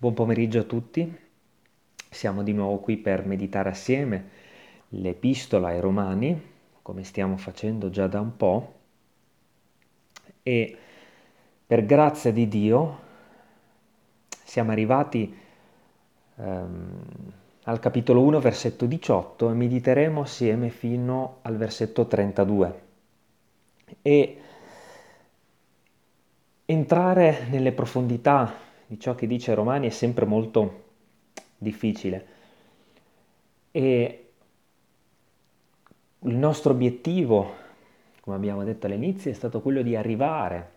Buon pomeriggio a tutti, siamo di nuovo qui per meditare assieme l'epistola ai Romani, come stiamo facendo già da un po', e per grazia di Dio siamo arrivati ehm, al capitolo 1, versetto 18 e mediteremo assieme fino al versetto 32. E entrare nelle profondità di ciò che dice Romani è sempre molto difficile. E il nostro obiettivo, come abbiamo detto all'inizio, è stato quello di arrivare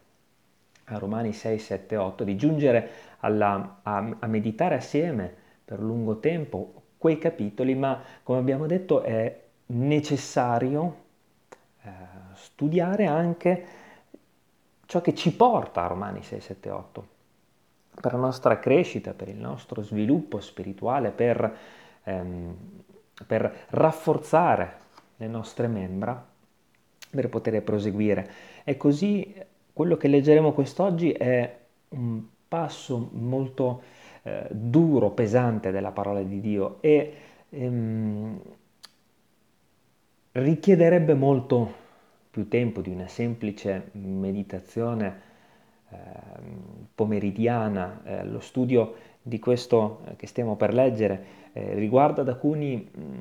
a Romani 6, 7, 8, di giungere alla, a, a meditare assieme per lungo tempo quei capitoli, ma come abbiamo detto è necessario eh, studiare anche ciò che ci porta a Romani 6, 7, 8 per la nostra crescita, per il nostro sviluppo spirituale, per, ehm, per rafforzare le nostre membra, per poter proseguire. E così quello che leggeremo quest'oggi è un passo molto eh, duro, pesante della parola di Dio e ehm, richiederebbe molto più tempo di una semplice meditazione pomeridiana, eh, lo studio di questo eh, che stiamo per leggere eh, riguarda alcuni mh, mm,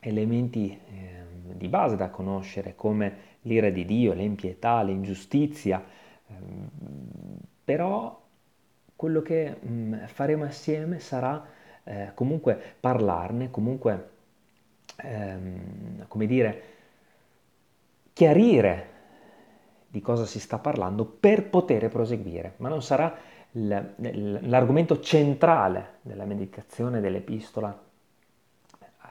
elementi eh, di base da conoscere come l'ira di Dio, l'impietà, l'ingiustizia, ehm, però quello che mm, faremo assieme sarà comunque parlarne, comunque, ehm, come dire, chiarire di cosa si sta parlando per poter proseguire, ma non sarà l'argomento centrale della meditazione dell'epistola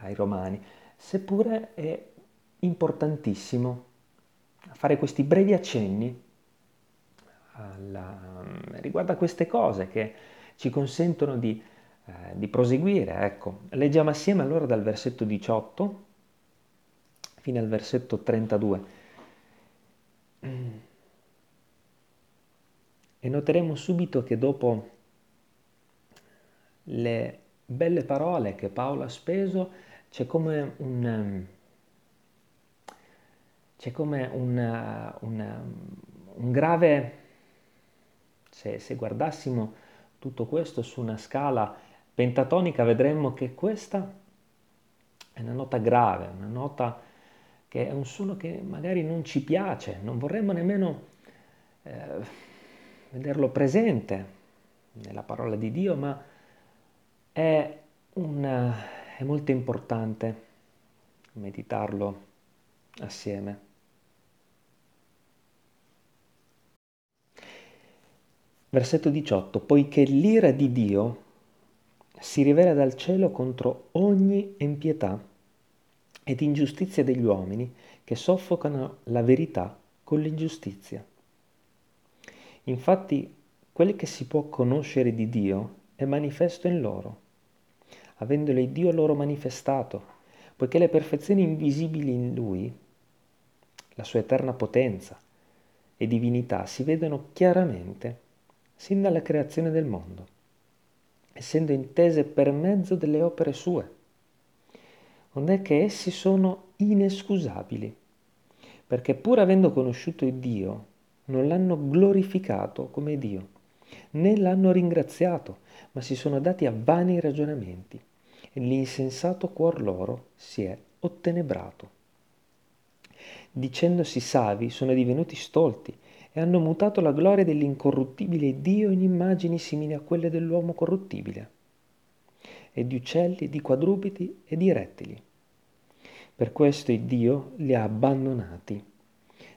ai Romani, seppure è importantissimo fare questi brevi accenni alla, riguardo a queste cose che ci consentono di, eh, di proseguire. Ecco, leggiamo assieme allora dal versetto 18 fino al versetto 32. E noteremo subito che dopo le belle parole che Paolo ha speso c'è come un, c'è come un, un, un grave, se, se guardassimo tutto questo su una scala pentatonica vedremmo che questa è una nota grave, una nota che è un suono che magari non ci piace, non vorremmo nemmeno eh, vederlo presente nella parola di Dio, ma è, un, è molto importante meditarlo assieme. Versetto 18. Poiché l'ira di Dio si rivela dal cielo contro ogni impietà ed ingiustizia degli uomini che soffocano la verità con l'ingiustizia. Infatti, quel che si può conoscere di Dio è manifesto in loro, avendolo Dio loro manifestato, poiché le perfezioni invisibili in Lui, la sua eterna potenza e divinità si vedono chiaramente sin dalla creazione del mondo, essendo intese per mezzo delle opere sue ond'è che essi sono inescusabili, perché pur avendo conosciuto Dio, non l'hanno glorificato come Dio, né l'hanno ringraziato, ma si sono dati a vani ragionamenti, e l'insensato cuor loro si è ottenebrato. Dicendosi savi, sono divenuti stolti e hanno mutato la gloria dell'incorruttibile Dio in immagini simili a quelle dell'uomo corruttibile e di uccelli, di quadrupedi e di rettili. Per questo Dio li ha abbandonati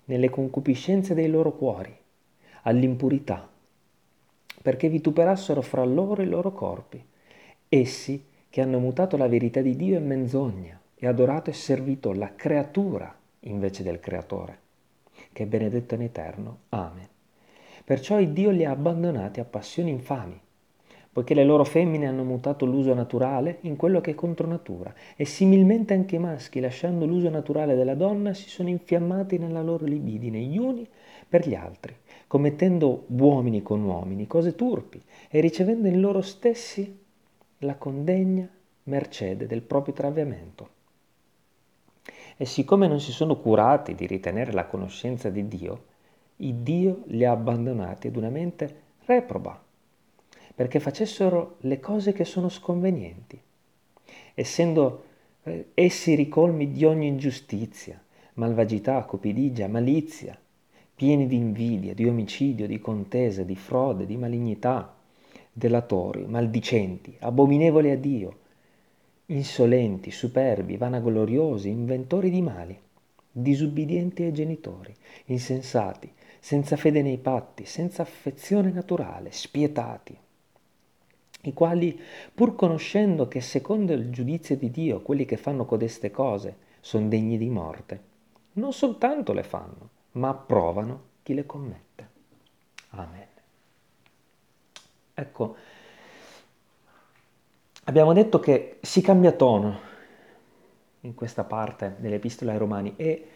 nelle concupiscenze dei loro cuori, all'impurità, perché vituperassero fra loro i loro corpi, essi che hanno mutato la verità di Dio in menzogna e adorato e servito la creatura invece del creatore, che è benedetto in eterno. Amen. Perciò Dio li ha abbandonati a passioni infami poiché le loro femmine hanno mutato l'uso naturale in quello che è contro natura, e similmente anche i maschi, lasciando l'uso naturale della donna, si sono infiammati nella loro libidine gli uni per gli altri, commettendo uomini con uomini cose turpi e ricevendo in loro stessi la condegna mercede del proprio traviamento. E siccome non si sono curati di ritenere la conoscenza di Dio, il Dio li ha abbandonati ad una mente reproba, perché facessero le cose che sono sconvenienti, essendo eh, essi ricolmi di ogni ingiustizia, malvagità, cupidigia, malizia, pieni di invidia, di omicidio, di contese, di frode, di malignità, delatori, maldicenti, abominevoli a Dio, insolenti, superbi, vanagloriosi, inventori di mali, disubbidienti ai genitori, insensati, senza fede nei patti, senza affezione naturale, spietati, i quali, pur conoscendo che secondo il giudizio di Dio quelli che fanno codeste cose sono degni di morte, non soltanto le fanno, ma approvano chi le commette. Amen. Ecco, abbiamo detto che si cambia tono in questa parte dell'Epistola ai Romani e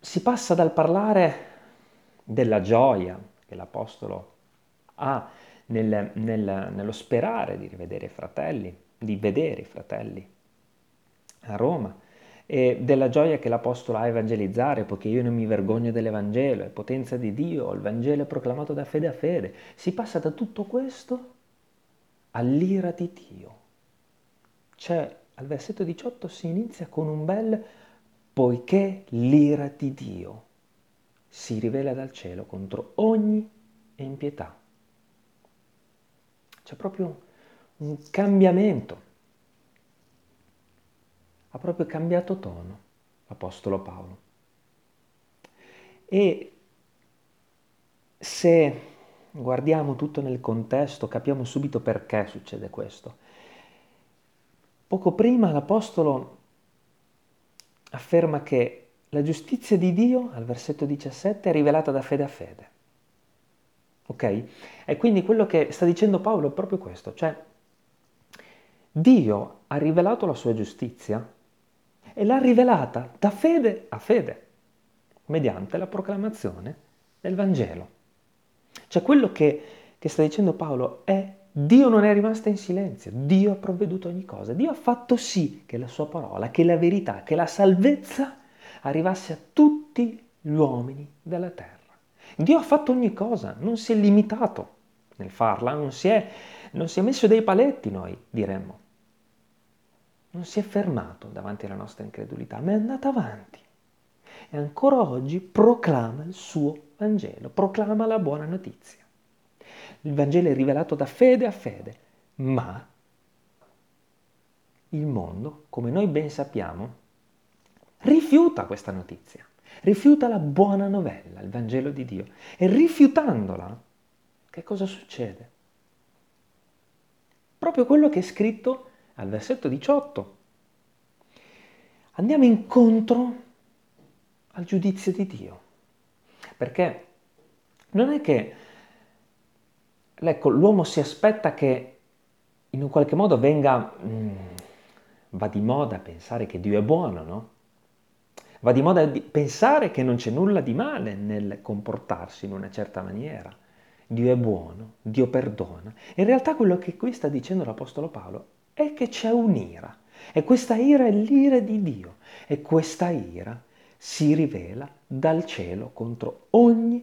si passa dal parlare della gioia che l'Apostolo ha nel, nel, nello sperare di rivedere i fratelli, di vedere i fratelli a Roma, e della gioia che l'Apostolo ha a evangelizzare, poiché io non mi vergogno dell'Evangelo, è potenza di Dio, il Vangelo è proclamato da fede a fede. Si passa da tutto questo all'ira di Dio. Cioè, al versetto 18 si inizia con un bel poiché l'ira di Dio si rivela dal cielo contro ogni impietà. C'è proprio un cambiamento. Ha proprio cambiato tono l'Apostolo Paolo. E se guardiamo tutto nel contesto, capiamo subito perché succede questo. Poco prima l'Apostolo afferma che la giustizia di Dio, al versetto 17, è rivelata da fede a fede. Ok? E quindi quello che sta dicendo Paolo è proprio questo, cioè Dio ha rivelato la sua giustizia e l'ha rivelata da fede a fede, mediante la proclamazione del Vangelo. Cioè quello che, che sta dicendo Paolo è Dio non è rimasto in silenzio, Dio ha provveduto ogni cosa, Dio ha fatto sì che la sua parola, che la verità, che la salvezza arrivasse a tutti gli uomini della terra. Dio ha fatto ogni cosa, non si è limitato nel farla, non si è, non si è messo dei paletti, noi diremmo. Non si è fermato davanti alla nostra incredulità, ma è andato avanti. E ancora oggi proclama il suo Vangelo, proclama la buona notizia. Il Vangelo è rivelato da fede a fede, ma il mondo, come noi ben sappiamo, rifiuta questa notizia rifiuta la buona novella, il Vangelo di Dio. E rifiutandola, che cosa succede? Proprio quello che è scritto al versetto 18. Andiamo incontro al giudizio di Dio. Perché non è che ecco, l'uomo si aspetta che in un qualche modo venga, mm, va di moda pensare che Dio è buono, no? Va di moda di pensare che non c'è nulla di male nel comportarsi in una certa maniera. Dio è buono, Dio perdona. In realtà quello che qui sta dicendo l'Apostolo Paolo è che c'è un'ira. E questa ira è l'ira di Dio. E questa ira si rivela dal cielo contro ogni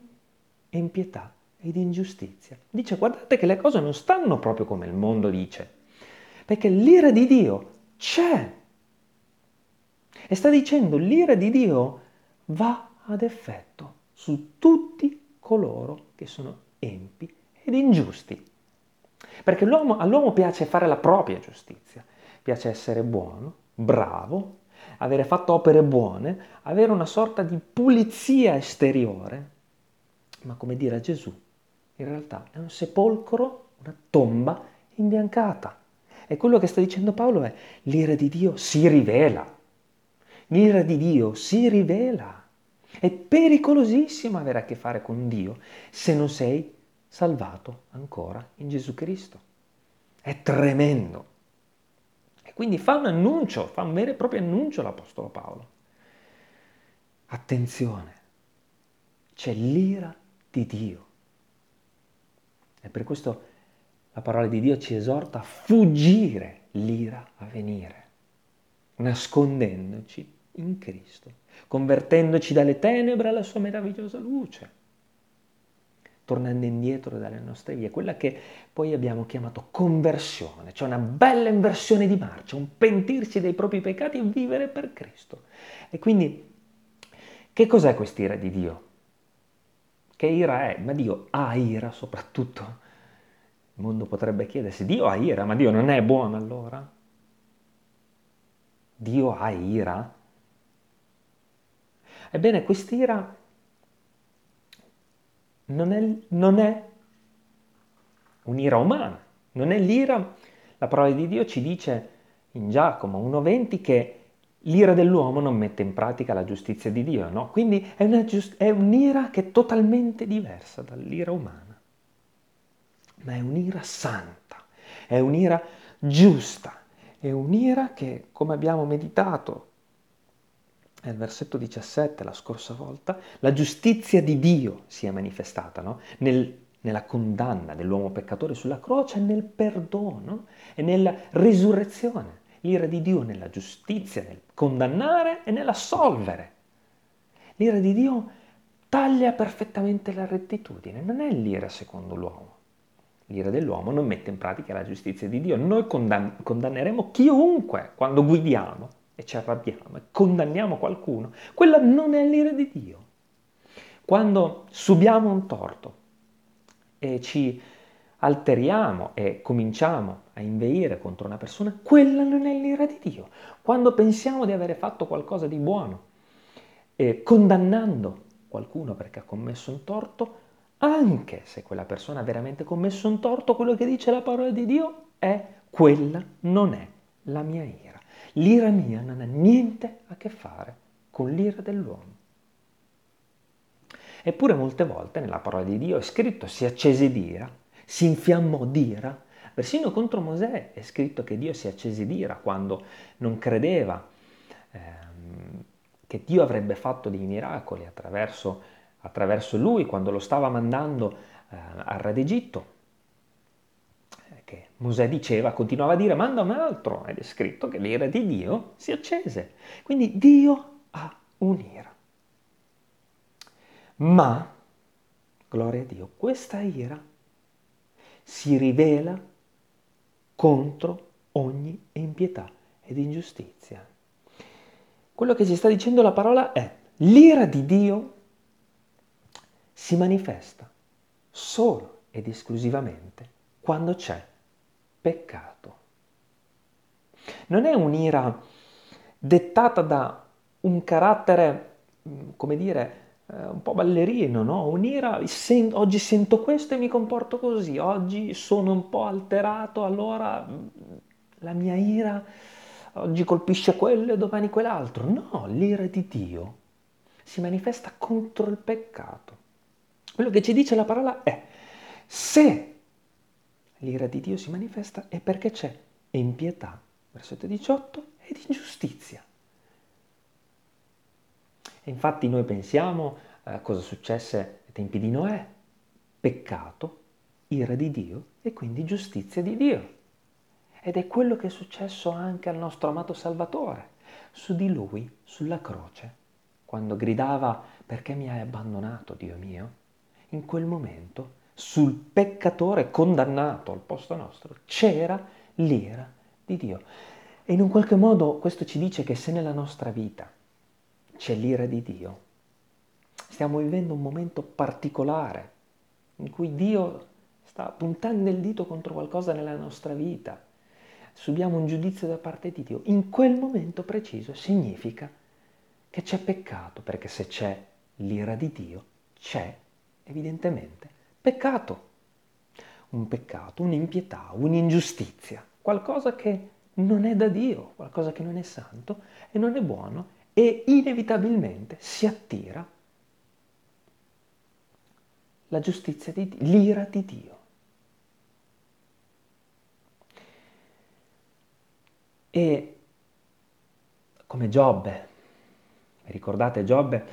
impietà ed ingiustizia. Dice guardate che le cose non stanno proprio come il mondo dice. Perché l'ira di Dio c'è e sta dicendo l'ira di Dio va ad effetto su tutti coloro che sono empi ed ingiusti. Perché all'uomo, piace fare la propria giustizia, piace essere buono, bravo, avere fatto opere buone, avere una sorta di pulizia esteriore, ma come dire a Gesù, in realtà è un sepolcro, una tomba imbiancata. E quello che sta dicendo Paolo è l'ira di Dio si rivela l'ira di Dio si rivela. È pericolosissimo avere a che fare con Dio se non sei salvato ancora in Gesù Cristo. È tremendo. E quindi fa un annuncio, fa un vero e proprio annuncio l'Apostolo Paolo. Attenzione, c'è l'ira di Dio. E per questo la parola di Dio ci esorta a fuggire l'ira a venire, nascondendoci in Cristo, convertendoci dalle tenebre alla sua meravigliosa luce tornando indietro dalle nostre vie, quella che poi abbiamo chiamato conversione, cioè una bella inversione di marcia, un pentirsi dei propri peccati e vivere per Cristo. E quindi, che cos'è quest'ira di Dio? Che ira è? Ma Dio ha ira soprattutto. Il mondo potrebbe chiedersi, Dio ha ira, ma Dio non è buono allora? Dio ha ira? Ebbene, quest'ira non è, non è un'ira umana, non è l'ira, la parola di Dio ci dice in Giacomo 1.20 che l'ira dell'uomo non mette in pratica la giustizia di Dio, no? Quindi è, una, è un'ira che è totalmente diversa dall'ira umana, ma è un'ira santa, è un'ira giusta, è un'ira che, come abbiamo meditato nel versetto 17 la scorsa volta, la giustizia di Dio si è manifestata no? nel, nella condanna dell'uomo peccatore sulla croce, nel perdono e nella risurrezione. L'ira di Dio nella giustizia, nel condannare e nell'assolvere. L'ira di Dio taglia perfettamente la rettitudine, non è l'ira secondo l'uomo. L'ira dell'uomo non mette in pratica la giustizia di Dio. Noi condann- condanneremo chiunque quando guidiamo e ci arrabbiamo e condanniamo qualcuno, quella non è l'ira di Dio. Quando subiamo un torto e ci alteriamo e cominciamo a inveire contro una persona, quella non è l'ira di Dio. Quando pensiamo di avere fatto qualcosa di buono e condannando qualcuno perché ha commesso un torto, anche se quella persona ha veramente commesso un torto, quello che dice la parola di Dio è quella non è la mia ira. L'ira mia non ha niente a che fare con l'ira dell'uomo. Eppure molte volte nella parola di Dio è scritto si accese d'ira, si infiammò d'ira, persino contro Mosè è scritto che Dio si accese d'ira quando non credeva ehm, che Dio avrebbe fatto dei miracoli attraverso, attraverso lui quando lo stava mandando eh, al re d'Egitto che Mosè diceva, continuava a dire manda un altro, ed è scritto che l'ira di Dio si accese. Quindi Dio ha un'ira. Ma, gloria a Dio, questa ira si rivela contro ogni impietà ed ingiustizia. Quello che ci sta dicendo la parola è l'ira di Dio si manifesta solo ed esclusivamente quando c'è peccato. Non è un'ira dettata da un carattere, mm, come dire, eh, un po' ballerino, no? Un'ira, oggi sento questo e mi comporto così, oggi sono un po' alterato, allora mm, la mia ira oggi colpisce quello e domani quell'altro. No, l'ira di Dio si manifesta contro il peccato. Quello che ci dice la parola è, se l'ira di Dio si manifesta è perché c'è impietà, versetto 18, ed ingiustizia. E infatti noi pensiamo a eh, cosa successe ai tempi di Noè, peccato, ira di Dio e quindi giustizia di Dio. Ed è quello che è successo anche al nostro amato Salvatore, su di lui, sulla croce, quando gridava perché mi hai abbandonato, Dio mio? In quel momento sul peccatore condannato al posto nostro. C'era l'ira di Dio. E in un qualche modo questo ci dice che se nella nostra vita c'è l'ira di Dio, stiamo vivendo un momento particolare in cui Dio sta puntando il dito contro qualcosa nella nostra vita, subiamo un giudizio da parte di Dio, in quel momento preciso significa che c'è peccato, perché se c'è l'ira di Dio, c'è evidentemente peccato. Un peccato, un'impietà, un'ingiustizia, qualcosa che non è da Dio, qualcosa che non è santo e non è buono e inevitabilmente si attira la giustizia di Dio, l'ira di Dio. E come Giobbe, ricordate Giobbe,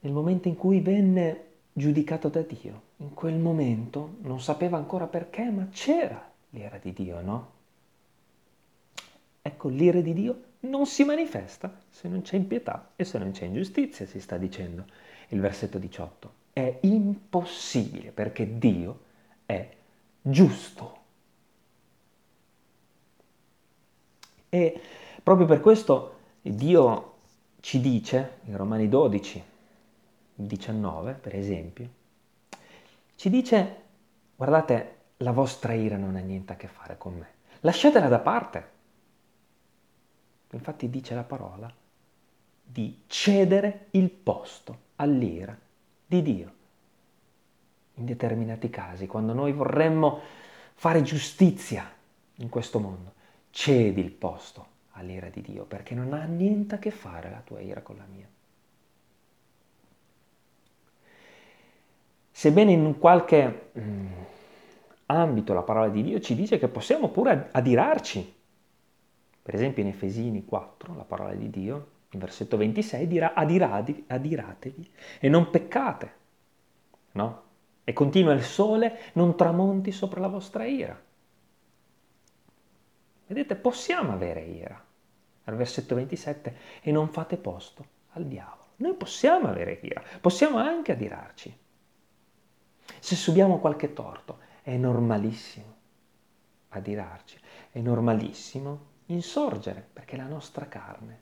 nel momento in cui venne giudicato da Dio. In quel momento non sapeva ancora perché, ma c'era l'ira di Dio, no? Ecco, l'ira di Dio non si manifesta se non c'è impietà e se non c'è ingiustizia, si sta dicendo il versetto 18. È impossibile perché Dio è giusto. E proprio per questo Dio ci dice, in Romani 12, 19 per esempio, ci dice, guardate, la vostra ira non ha niente a che fare con me, lasciatela da parte. Infatti dice la parola di cedere il posto all'ira di Dio. In determinati casi, quando noi vorremmo fare giustizia in questo mondo, cedi il posto all'ira di Dio, perché non ha niente a che fare la tua ira con la mia. Sebbene in qualche mm, ambito la parola di Dio ci dice che possiamo pure adirarci, per esempio in Efesini 4, la parola di Dio, in versetto 26, dirà adiratevi, adiratevi e non peccate, no? E continua il sole, non tramonti sopra la vostra ira. Vedete, possiamo avere ira. Al versetto 27, e non fate posto al diavolo. Noi possiamo avere ira, possiamo anche adirarci. Se subiamo qualche torto, è normalissimo adirarci, è normalissimo insorgere, perché la nostra carne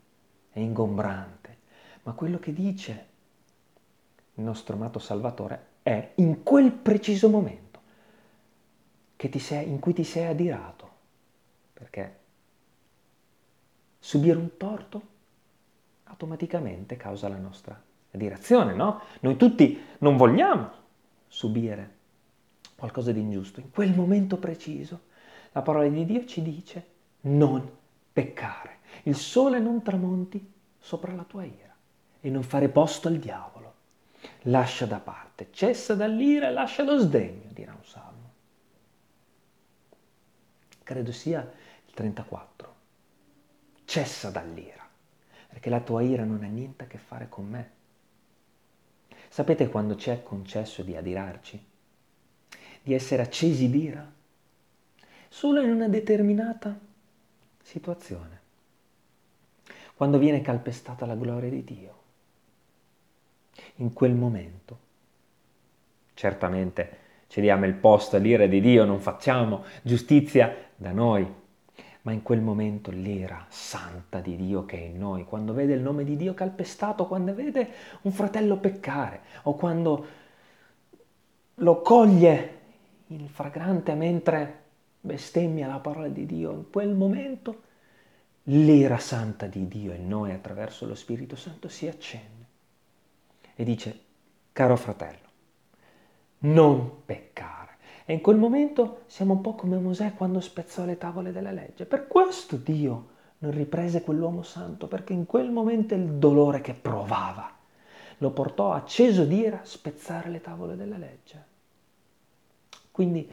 è ingombrante. Ma quello che dice il nostro amato Salvatore è in quel preciso momento sei, in cui ti sei adirato, perché subire un torto automaticamente causa la nostra adirazione, no? Noi tutti non vogliamo subire qualcosa di ingiusto. In quel momento preciso la parola di Dio ci dice non peccare. Il sole non tramonti sopra la tua ira e non fare posto al diavolo. Lascia da parte, cessa dall'ira e lascia lo sdegno, dirà un salmo. Credo sia il 34. Cessa dall'ira, perché la tua ira non ha niente a che fare con me. Sapete quando ci è concesso di adirarci? Di essere accesi d'ira? Solo in una determinata situazione. Quando viene calpestata la gloria di Dio. In quel momento. Certamente cediamo il posto all'ira di Dio, non facciamo giustizia da noi, ma in quel momento l'ira santa di Dio che è in noi, quando vede il nome di Dio calpestato, quando vede un fratello peccare o quando lo coglie in fragrante mentre bestemmia la parola di Dio, in quel momento l'ira santa di Dio in noi attraverso lo Spirito Santo si accende e dice, caro fratello, non peccare e in quel momento siamo un po' come Mosè quando spezzò le tavole della legge. Per questo Dio non riprese quell'uomo santo, perché in quel momento il dolore che provava lo portò acceso d'ira a spezzare le tavole della legge. Quindi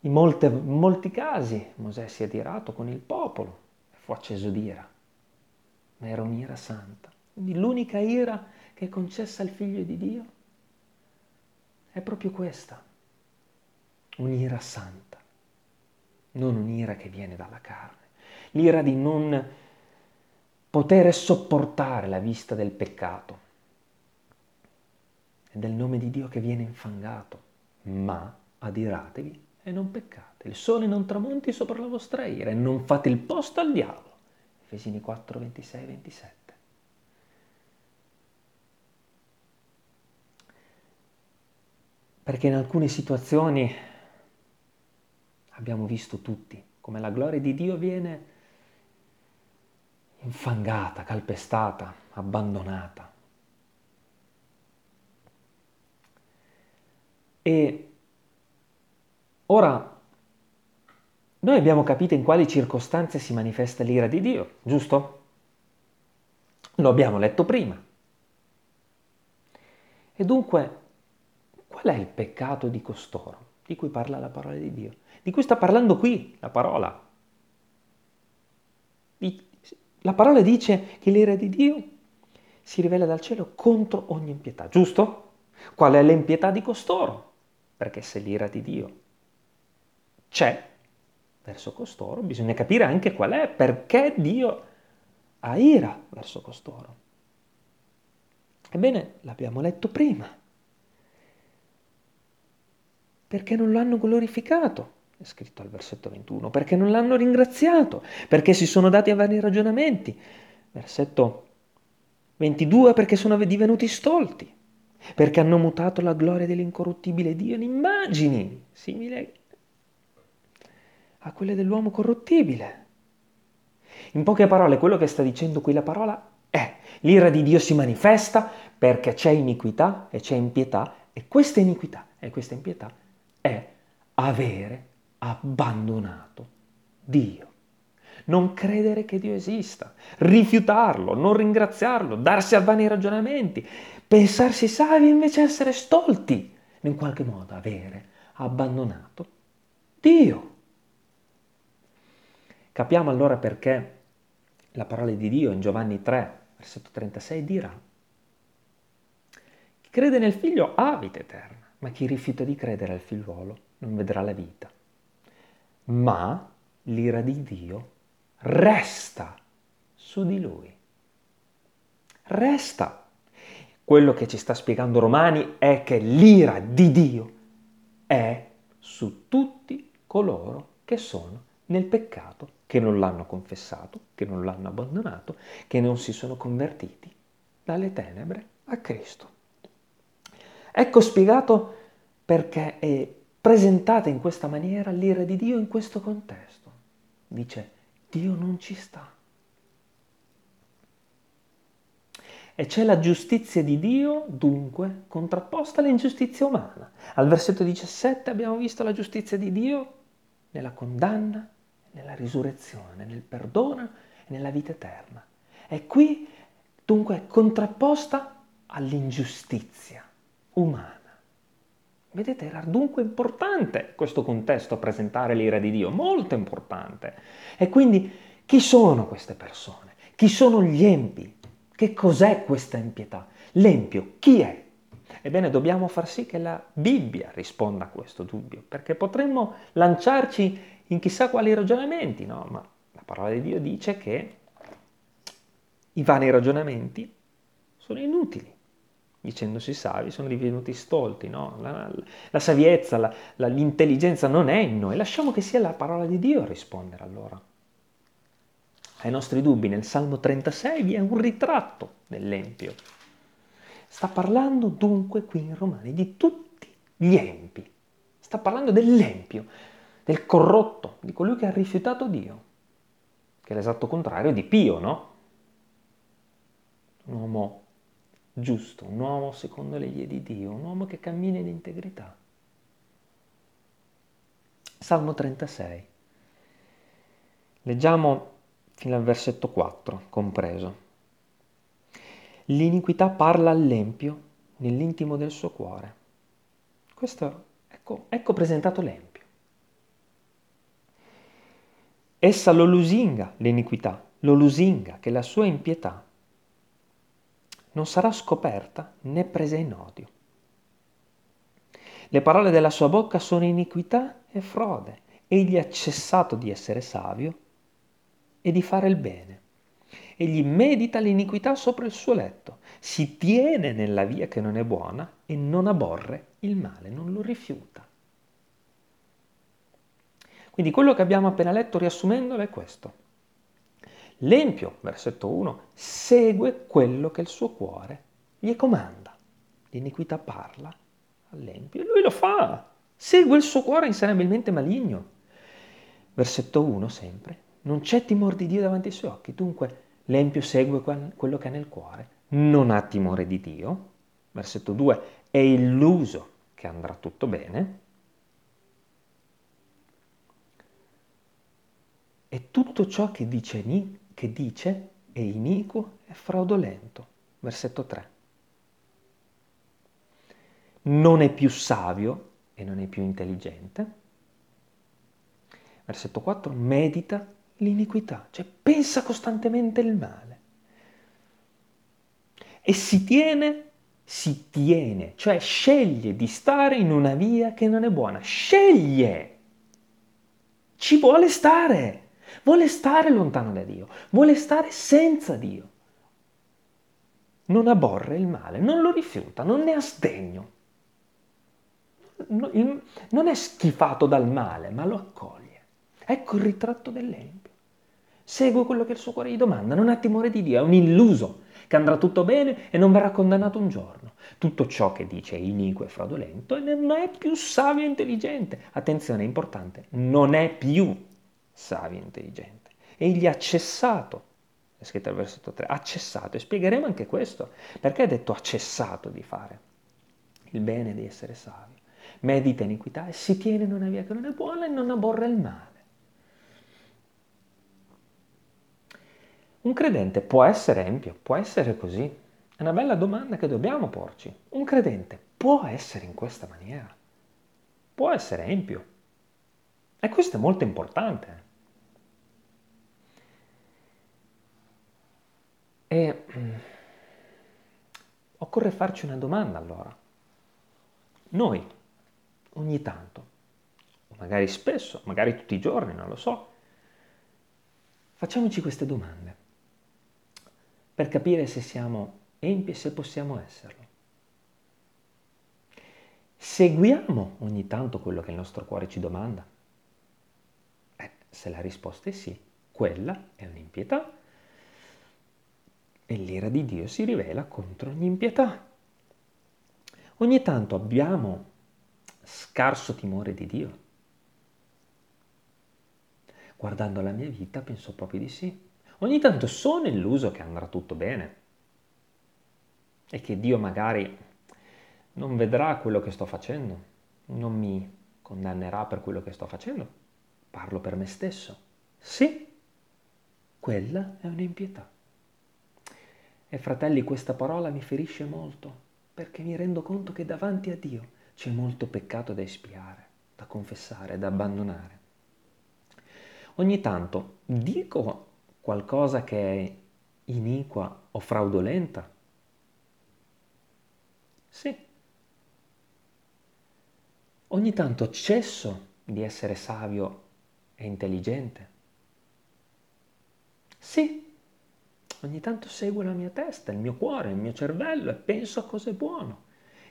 in, molte, in molti casi Mosè si è adirato con il popolo e fu acceso d'ira, ma era un'ira santa. Quindi l'unica ira che è concessa al figlio di Dio è proprio questa un'ira santa, non un'ira che viene dalla carne, l'ira di non poter sopportare la vista del peccato e del nome di Dio che viene infangato, ma adiratevi e non peccate, il sole non tramonti sopra la vostra ira e non fate il posto al diavolo. Efesini 4, 26, 27. Perché in alcune situazioni abbiamo visto tutti come la gloria di Dio viene infangata, calpestata, abbandonata. E ora noi abbiamo capito in quali circostanze si manifesta l'ira di Dio, giusto? Lo abbiamo letto prima. E dunque, qual è il peccato di costoro di cui parla la parola di Dio? Di cui sta parlando qui la parola. La parola dice che l'ira di Dio si rivela dal cielo contro ogni impietà, giusto? Qual è l'impietà di costoro? Perché se l'ira di Dio c'è verso costoro, bisogna capire anche qual è, perché Dio ha ira verso costoro. Ebbene, l'abbiamo letto prima. Perché non l'hanno glorificato, è scritto al versetto 21, perché non l'hanno ringraziato, perché si sono dati a vari ragionamenti. Versetto 22, perché sono divenuti stolti, perché hanno mutato la gloria dell'incorruttibile Dio in immagini simili a quelle dell'uomo corruttibile. In poche parole, quello che sta dicendo qui la parola è l'ira di Dio si manifesta perché c'è iniquità e c'è impietà e questa iniquità e questa impietà è avere abbandonato Dio. Non credere che Dio esista, rifiutarlo, non ringraziarlo, darsi a vani ragionamenti, pensarsi savi e invece essere stolti, in qualche modo avere abbandonato Dio. Capiamo allora perché la parola di Dio in Giovanni 3, versetto 36 dirà, chi crede nel figlio ha vita eterna, ma chi rifiuta di credere al figliuolo non vedrà la vita. Ma l'ira di Dio resta su di lui. Resta. Quello che ci sta spiegando Romani è che l'ira di Dio è su tutti coloro che sono nel peccato, che non l'hanno confessato, che non l'hanno abbandonato, che non si sono convertiti dalle tenebre a Cristo. Ecco spiegato perché è presentata in questa maniera l'ira di Dio in questo contesto. Dice, Dio non ci sta. E c'è la giustizia di Dio, dunque, contrapposta all'ingiustizia umana. Al versetto 17 abbiamo visto la giustizia di Dio nella condanna nella risurrezione, nel perdono e nella vita eterna. E qui dunque è contrapposta all'ingiustizia umana. Vedete, era dunque importante questo contesto presentare l'ira di Dio, molto importante. E quindi chi sono queste persone? Chi sono gli empi? Che cos'è questa impietà? L'empio, chi è? Ebbene, dobbiamo far sì che la Bibbia risponda a questo dubbio, perché potremmo lanciarci in chissà quali ragionamenti, no? Ma la parola di Dio dice che i vani ragionamenti sono inutili. Dicendosi savi sono divenuti stolti, no? La, la saviezza, la, la, l'intelligenza non è in noi. Lasciamo che sia la parola di Dio a rispondere allora. Ai nostri dubbi, nel Salmo 36 vi è un ritratto dell'empio. Sta parlando dunque qui in Romani di tutti gli empi. Sta parlando dell'empio, del corrotto, di colui che ha rifiutato Dio, che è l'esatto contrario di Pio, no? Un uomo giusto, un uomo secondo le vie di Dio, un uomo che cammina in integrità. Salmo 36. Leggiamo fino al versetto 4, compreso. L'iniquità parla all'empio nell'intimo del suo cuore. Questo, ecco, ecco presentato l'empio. Essa lo lusinga l'iniquità, lo lusinga che la sua impietà non sarà scoperta né presa in odio. Le parole della sua bocca sono iniquità e frode. Egli ha cessato di essere savio e di fare il bene. Egli medita l'iniquità sopra il suo letto, si tiene nella via che non è buona e non aborre il male, non lo rifiuta. Quindi quello che abbiamo appena letto riassumendolo è questo. L'empio, versetto 1, segue quello che il suo cuore gli comanda. L'iniquità parla all'empio e lui lo fa. Segue il suo cuore insanabilmente maligno. Versetto 1 sempre. Non c'è timore di Dio davanti ai suoi occhi. Dunque l'empio segue quello che ha nel cuore. Non ha timore di Dio. Versetto 2. È illuso che andrà tutto bene. e tutto ciò che dice, che dice è iniquo e fraudolento. Versetto 3. Non è più savio e non è più intelligente. Versetto 4. Medita l'iniquità, cioè pensa costantemente il male. E si tiene, si tiene, cioè sceglie di stare in una via che non è buona, sceglie, ci vuole stare, vuole stare lontano da Dio, vuole stare senza Dio. Non aborre il male, non lo rifiuta, non ne ha sdegno. Non è schifato dal male, ma lo accoglie. Ecco il ritratto dell'empio. Segue quello che il suo cuore gli domanda, non ha timore di Dio, è un illuso che andrà tutto bene e non verrà condannato un giorno. Tutto ciò che dice è iniquo e fraudolento e non è più savio e intelligente. Attenzione, è importante, non è più savio e intelligente. Egli ha cessato, è scritto al versetto 3, ha cessato, e spiegheremo anche questo, perché ha detto ha cessato di fare il bene di essere savio. Medita iniquità e si tiene in una via che non è buona e non aborre il male. Un credente può essere empio, può essere così. È una bella domanda che dobbiamo porci. Un credente può essere in questa maniera. Può essere empio. E questo è molto importante. E mm, occorre farci una domanda allora. Noi, ogni tanto, magari spesso, magari tutti i giorni, non lo so, facciamoci queste domande per capire se siamo empi e se possiamo esserlo. Seguiamo ogni tanto quello che il nostro cuore ci domanda? Eh, se la risposta è sì, quella è un'impietà. E l'ira di Dio si rivela contro ogni impietà. Ogni tanto abbiamo scarso timore di Dio. Guardando la mia vita penso proprio di sì. Ogni tanto sono illuso che andrà tutto bene e che Dio magari non vedrà quello che sto facendo, non mi condannerà per quello che sto facendo. Parlo per me stesso. Sì, quella è un'impietà. E fratelli, questa parola mi ferisce molto perché mi rendo conto che davanti a Dio c'è molto peccato da espiare, da confessare, da abbandonare. Ogni tanto dico qualcosa che è iniqua o fraudolenta? Sì. Ogni tanto cesso di essere savio e intelligente? Sì. Ogni tanto seguo la mia testa, il mio cuore, il mio cervello e penso a cose buone,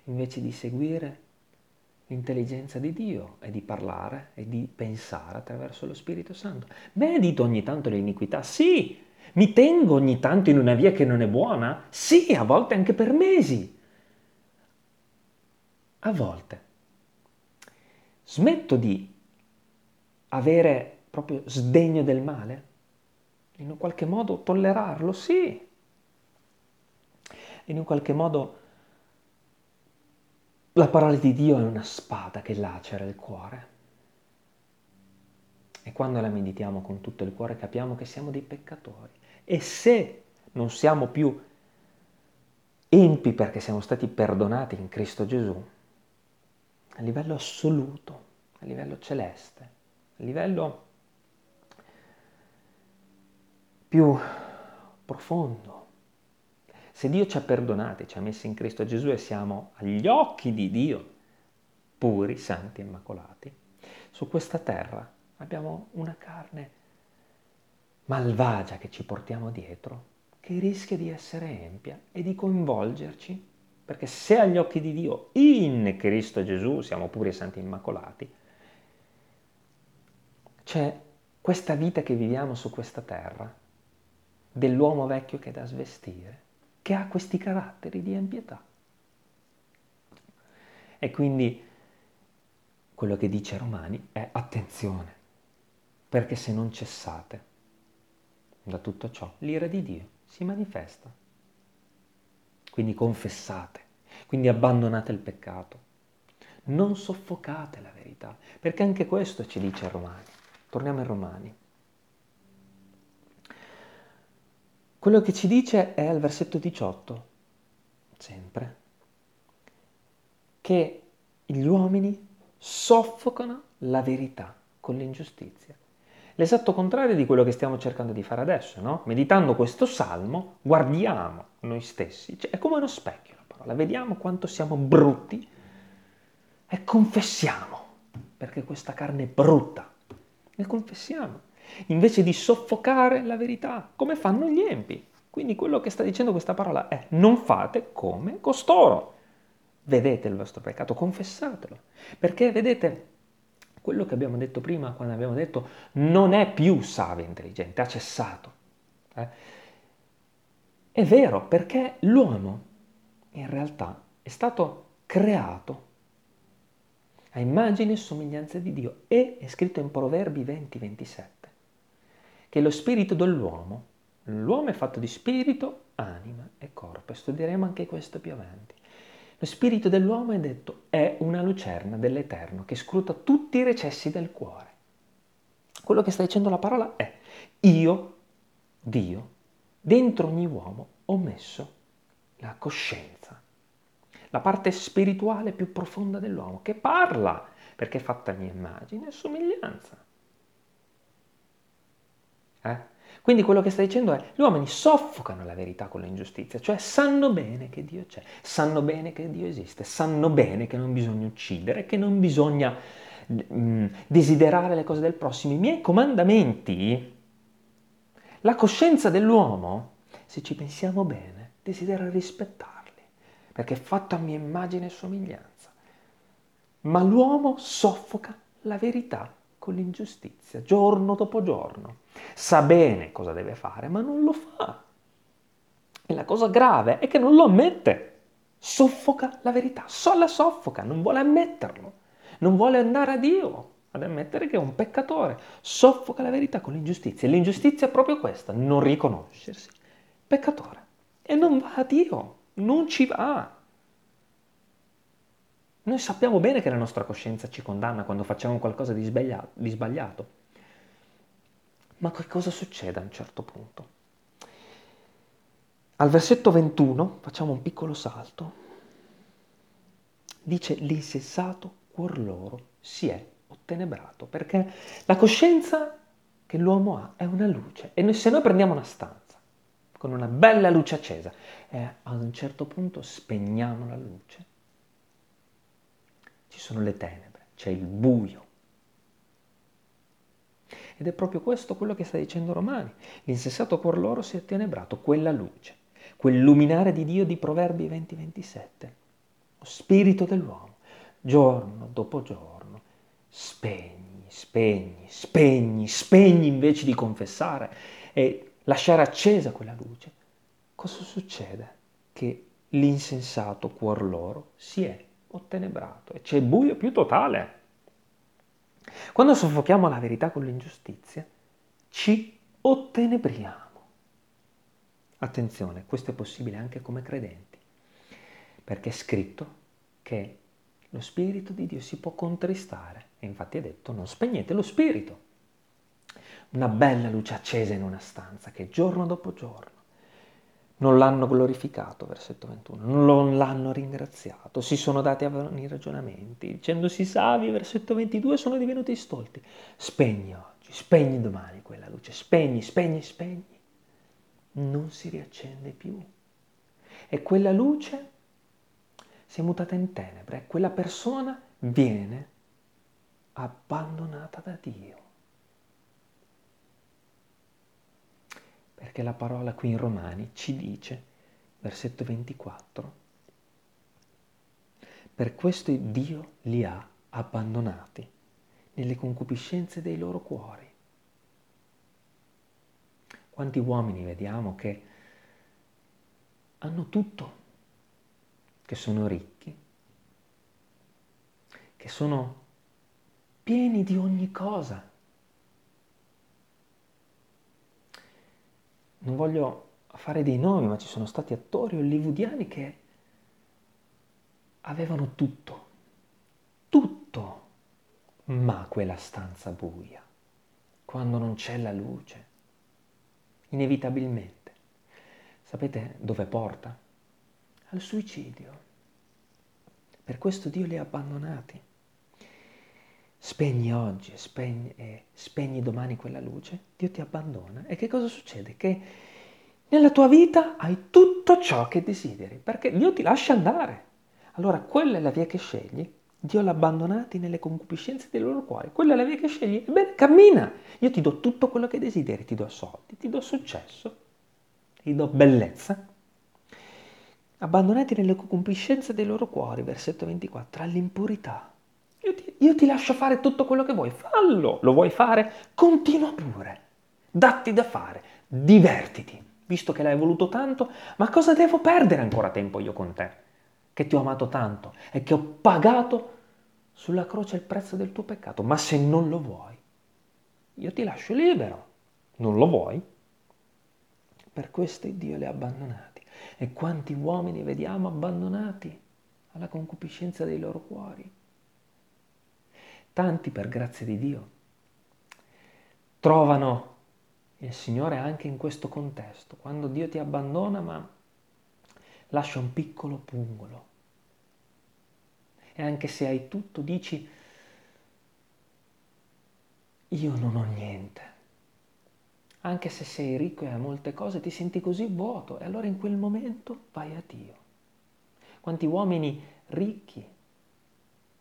invece di seguire l'intelligenza di Dio e di parlare e di pensare attraverso lo Spirito Santo. Medito ogni tanto le iniquità, sì. Mi tengo ogni tanto in una via che non è buona? Sì, a volte anche per mesi. A volte. Smetto di avere proprio sdegno del male? In un qualche modo tollerarlo? Sì. In un qualche modo la parola di Dio è una spada che lacera il cuore. E quando la meditiamo con tutto il cuore capiamo che siamo dei peccatori. E se non siamo più empi perché siamo stati perdonati in Cristo Gesù, a livello assoluto, a livello celeste, a livello più profondo, se Dio ci ha perdonati, ci ha messi in Cristo Gesù e siamo agli occhi di Dio puri, santi, immacolati, su questa terra abbiamo una carne malvagia che ci portiamo dietro, che rischia di essere empia e di coinvolgerci, perché se agli occhi di Dio in Cristo Gesù siamo puri, santi, immacolati, c'è questa vita che viviamo su questa terra, dell'uomo vecchio che è da svestire, che ha questi caratteri di empietà. E quindi quello che dice Romani è attenzione, perché se non cessate da tutto ciò, l'ira di Dio si manifesta. Quindi confessate, quindi abbandonate il peccato, non soffocate la verità, perché anche questo ci dice Romani. Torniamo ai Romani. Quello che ci dice è al versetto 18, sempre, che gli uomini soffocano la verità con l'ingiustizia. L'esatto contrario di quello che stiamo cercando di fare adesso, no? Meditando questo salmo, guardiamo noi stessi, cioè, è come uno specchio la parola, vediamo quanto siamo brutti e confessiamo, perché questa carne è brutta, e confessiamo, invece di soffocare la verità, come fanno gli empi. Quindi quello che sta dicendo questa parola è non fate come costoro. Vedete il vostro peccato, confessatelo. Perché vedete, quello che abbiamo detto prima, quando abbiamo detto non è più savio e intelligente, ha cessato. Eh? È vero, perché l'uomo in realtà è stato creato a immagine e somiglianza di Dio e è scritto in Proverbi 20-27 che lo spirito dell'uomo, l'uomo è fatto di spirito, anima e corpo, e studieremo anche questo più avanti. Lo spirito dell'uomo è detto è una lucerna dell'Eterno che scruta tutti i recessi del cuore. Quello che sta dicendo la parola è io, Dio, dentro ogni uomo ho messo la coscienza, la parte spirituale più profonda dell'uomo, che parla, perché è fatta a mia immagine e somiglianza. Eh? Quindi quello che sta dicendo è gli uomini soffocano la verità con l'ingiustizia, cioè sanno bene che Dio c'è, sanno bene che Dio esiste, sanno bene che non bisogna uccidere, che non bisogna mm, desiderare le cose del prossimo. I miei comandamenti, la coscienza dell'uomo, se ci pensiamo bene, desidera rispettarli, perché è fatto a mia immagine e somiglianza. Ma l'uomo soffoca la verità con l'ingiustizia, giorno dopo giorno. Sa bene cosa deve fare, ma non lo fa. E la cosa grave è che non lo ammette. Soffoca la verità, la soffoca, non vuole ammetterlo. Non vuole andare a Dio ad ammettere che è un peccatore. Soffoca la verità con l'ingiustizia. E l'ingiustizia è proprio questa, non riconoscersi. Peccatore. E non va a Dio, non ci va. Noi sappiamo bene che la nostra coscienza ci condanna quando facciamo qualcosa di. Di sbagliato. Ma che cosa succede a un certo punto? Al versetto 21, facciamo un piccolo salto, dice l'insensato cuor loro si è ottenebrato, perché la coscienza che l'uomo ha è una luce e se noi prendiamo una stanza con una bella luce accesa e ad un certo punto spegniamo la luce, ci sono le tenebre, c'è il buio. Ed è proprio questo quello che sta dicendo Romani. L'insensato cuor loro si è tenebrato, quella luce, quel luminare di Dio di Proverbi 20-27, lo spirito dell'uomo, giorno dopo giorno, spegni, spegni, spegni, spegni invece di confessare e lasciare accesa quella luce. Cosa succede? Che l'insensato cuor loro si è ottenebrato e c'è buio più totale. Quando soffochiamo la verità con l'ingiustizia, ci ottenebriamo. Attenzione, questo è possibile anche come credenti, perché è scritto che lo Spirito di Dio si può contristare e infatti è detto non spegnete lo Spirito. Una bella luce accesa in una stanza che giorno dopo giorno non l'hanno glorificato, versetto 21, non l'hanno ringraziato, si sono dati a vani ragionamenti, dicendosi savi, versetto 22, sono divenuti stolti. Spegni oggi, spegni domani quella luce, spegni, spegni, spegni. Non si riaccende più. E quella luce si è mutata in tenebre, quella persona viene abbandonata da Dio. Perché la parola qui in Romani ci dice, versetto 24, per questo Dio li ha abbandonati nelle concupiscenze dei loro cuori. Quanti uomini vediamo che hanno tutto, che sono ricchi, che sono pieni di ogni cosa, non voglio fare dei nomi, ma ci sono stati attori hollywoodiani che avevano tutto, tutto, ma quella stanza buia, quando non c'è la luce, inevitabilmente. Sapete dove porta? Al suicidio. Per questo Dio li ha abbandonati. Spegni oggi spegni, e spegni domani quella luce, Dio ti abbandona. E che cosa succede? Che nella tua vita hai tutto ciò che desideri, perché Dio ti lascia andare. Allora quella è la via che scegli. Dio l'ha abbandonati nelle concupiscenze dei loro cuori. Quella è la via che scegli. Ebbene, cammina. Io ti do tutto quello che desideri. Ti do soldi, ti do successo, ti do bellezza. Abbandonati nelle concupiscenze dei loro cuori, versetto 24, all'impurità. Io ti, io ti lascio fare tutto quello che vuoi. Fallo. Lo vuoi fare? Continua pure. Datti da fare. Divertiti. Visto che l'hai voluto tanto, ma cosa devo perdere ancora tempo io con te? che ti ho amato tanto e che ho pagato sulla croce il prezzo del tuo peccato. Ma se non lo vuoi, io ti lascio libero. Non lo vuoi? Per questo Dio li ha abbandonati. E quanti uomini vediamo abbandonati alla concupiscenza dei loro cuori? Tanti, per grazia di Dio, trovano il Signore anche in questo contesto, quando Dio ti abbandona ma lascia un piccolo pungolo e anche se hai tutto dici io non ho niente. Anche se sei ricco e hai molte cose, ti senti così vuoto e allora in quel momento vai a Dio. Quanti uomini ricchi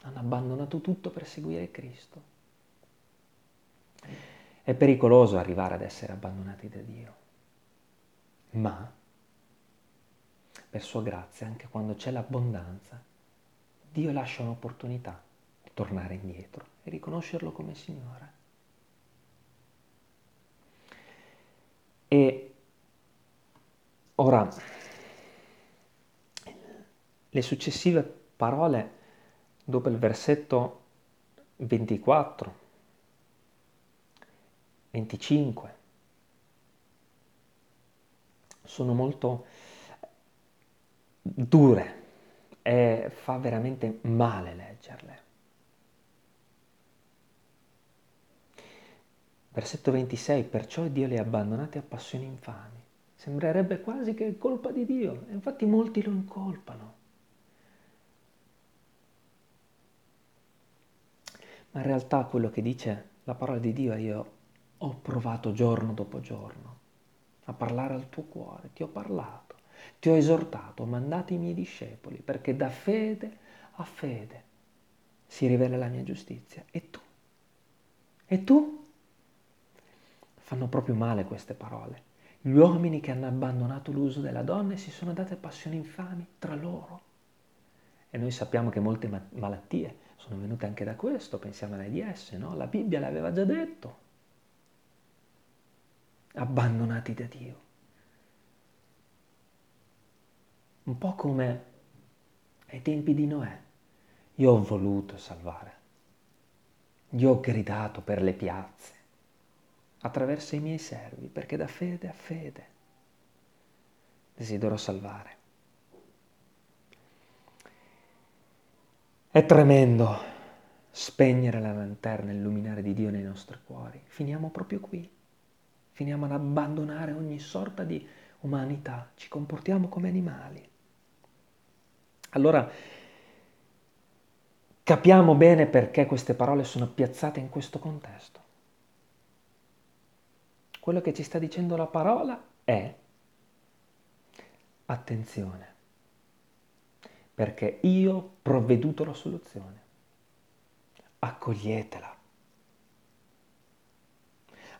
hanno abbandonato tutto per seguire Cristo. È pericoloso arrivare ad essere abbandonati da Dio, ma per sua grazia, anche quando c'è l'abbondanza, Dio lascia un'opportunità di tornare indietro e riconoscerlo come Signore. E ora le successive parole dopo il versetto 24, 25 sono molto dure e fa veramente male leggerle. Versetto 26, perciò Dio li ha abbandonati a passioni infami. Sembrerebbe quasi che è colpa di Dio, infatti molti lo incolpano. Ma in realtà quello che dice la parola di Dio è io ho provato giorno dopo giorno a parlare al tuo cuore, ti ho parlato ti ho esortato, ho mandato i miei discepoli, perché da fede a fede si rivela la mia giustizia. E tu? E tu? Fanno proprio male queste parole. Gli uomini che hanno abbandonato l'uso della donna e si sono date passioni infami tra loro. E noi sappiamo che molte malattie sono venute anche da questo, pensiamo all'AIDS, no? La Bibbia l'aveva già detto. Abbandonati da Dio. un po' come ai tempi di Noè. Io ho voluto salvare, io ho gridato per le piazze, attraverso i miei servi, perché da fede a fede desidero salvare. È tremendo spegnere la lanterna, illuminare di Dio nei nostri cuori. Finiamo proprio qui. Finiamo ad abbandonare ogni sorta di umanità, ci comportiamo come animali. Allora capiamo bene perché queste parole sono piazzate in questo contesto. Quello che ci sta dicendo la parola è attenzione, perché io ho provveduto la soluzione. Accoglietela.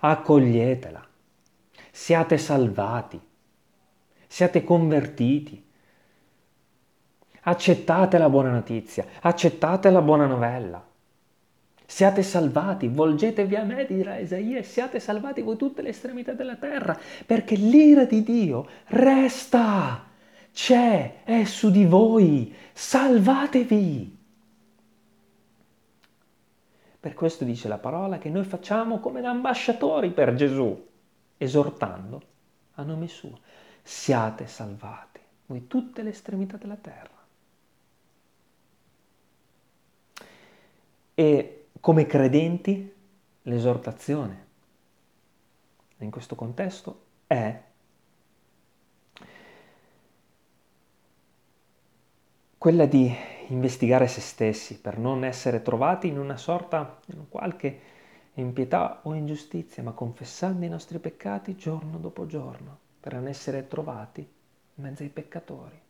Accoglietela. Siate salvati. Siate convertiti Accettate la buona notizia, accettate la buona novella. Siate salvati, volgetevi a me, dirà Isaia, siate salvati voi tutte le estremità della terra, perché l'ira di Dio resta, c'è, è su di voi, salvatevi. Per questo dice la parola che noi facciamo come da ambasciatori per Gesù, esortando a nome suo, siate salvati, voi tutte le estremità della terra. E come credenti l'esortazione in questo contesto è quella di investigare se stessi per non essere trovati in una sorta, in qualche impietà o ingiustizia, ma confessando i nostri peccati giorno dopo giorno, per non essere trovati in mezzo ai peccatori.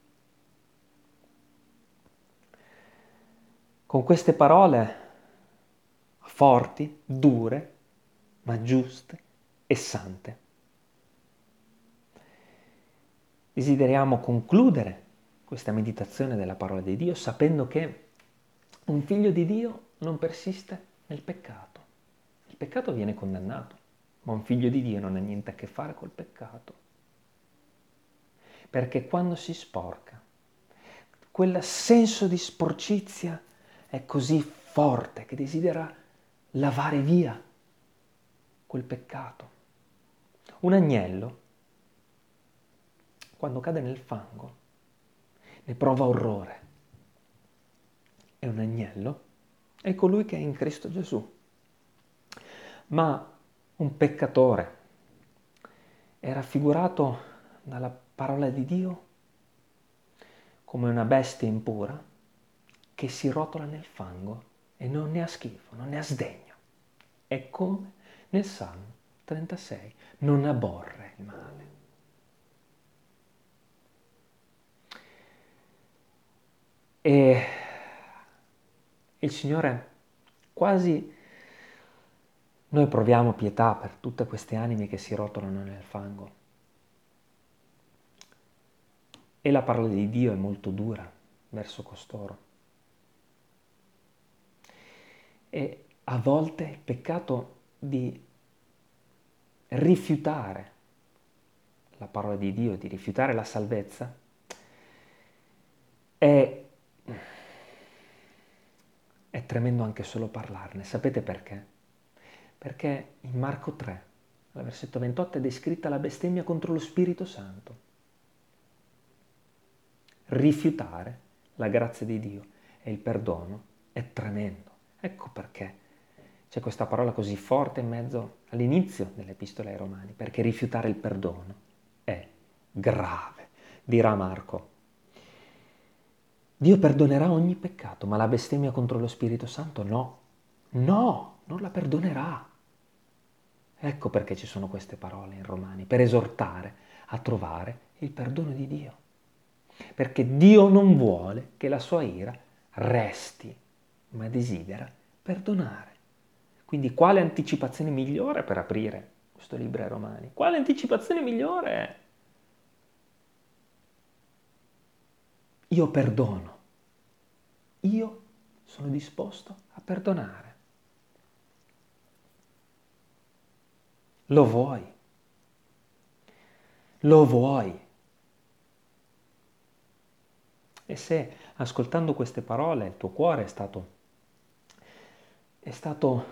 Con queste parole forti, dure, ma giuste e sante. Desideriamo concludere questa meditazione della parola di Dio sapendo che un figlio di Dio non persiste nel peccato. Il peccato viene condannato, ma un figlio di Dio non ha niente a che fare col peccato. Perché quando si sporca, quel senso di sporcizia è così forte che desidera lavare via quel peccato. Un agnello, quando cade nel fango, ne prova orrore. È un agnello, è colui che è in Cristo Gesù. Ma un peccatore è raffigurato dalla parola di Dio come una bestia impura che si rotola nel fango e non ne ha schifo, non ne ha sdegno. È come nel Salmo 36, non aborre il male. E il Signore quasi noi proviamo pietà per tutte queste anime che si rotolano nel fango. E la parola di Dio è molto dura verso costoro. E a volte il peccato di rifiutare la parola di Dio, di rifiutare la salvezza, è, è tremendo anche solo parlarne. Sapete perché? Perché in Marco 3, al versetto 28, è descritta la bestemmia contro lo Spirito Santo. Rifiutare la grazia di Dio e il perdono è tremendo. Ecco perché c'è questa parola così forte in mezzo all'inizio dell'epistola ai Romani, perché rifiutare il perdono è grave, dirà Marco. Dio perdonerà ogni peccato, ma la bestemmia contro lo Spirito Santo no. No, non la perdonerà. Ecco perché ci sono queste parole in Romani, per esortare a trovare il perdono di Dio. Perché Dio non vuole che la sua ira resti ma desidera perdonare. Quindi quale anticipazione migliore per aprire questo libro ai Romani? Quale anticipazione migliore? Io perdono. Io sono disposto a perdonare. Lo vuoi? Lo vuoi? E se ascoltando queste parole il tuo cuore è stato è stato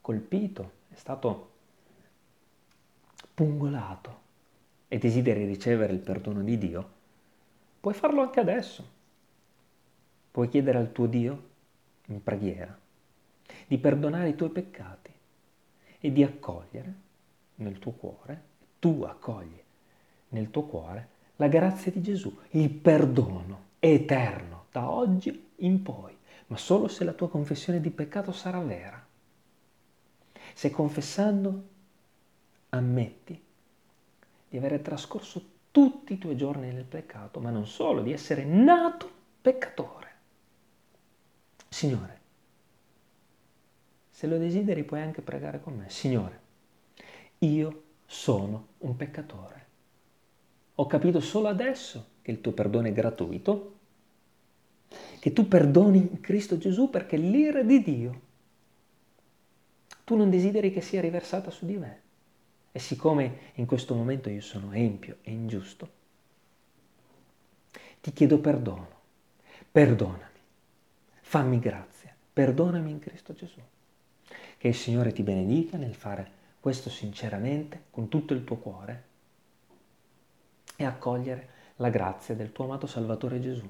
colpito, è stato pungolato e desideri ricevere il perdono di Dio, puoi farlo anche adesso. Puoi chiedere al tuo Dio, in preghiera, di perdonare i tuoi peccati e di accogliere nel tuo cuore, tu accogli nel tuo cuore la grazia di Gesù, il perdono eterno da oggi in poi ma solo se la tua confessione di peccato sarà vera. Se confessando ammetti di avere trascorso tutti i tuoi giorni nel peccato, ma non solo, di essere nato peccatore. Signore, se lo desideri puoi anche pregare con me. Signore, io sono un peccatore. Ho capito solo adesso che il tuo perdono è gratuito che tu perdoni in Cristo Gesù perché l'ira di Dio tu non desideri che sia riversata su di me. E siccome in questo momento io sono empio e ingiusto, ti chiedo perdono, perdonami, fammi grazia, perdonami in Cristo Gesù. Che il Signore ti benedica nel fare questo sinceramente, con tutto il tuo cuore, e accogliere la grazia del tuo amato Salvatore Gesù.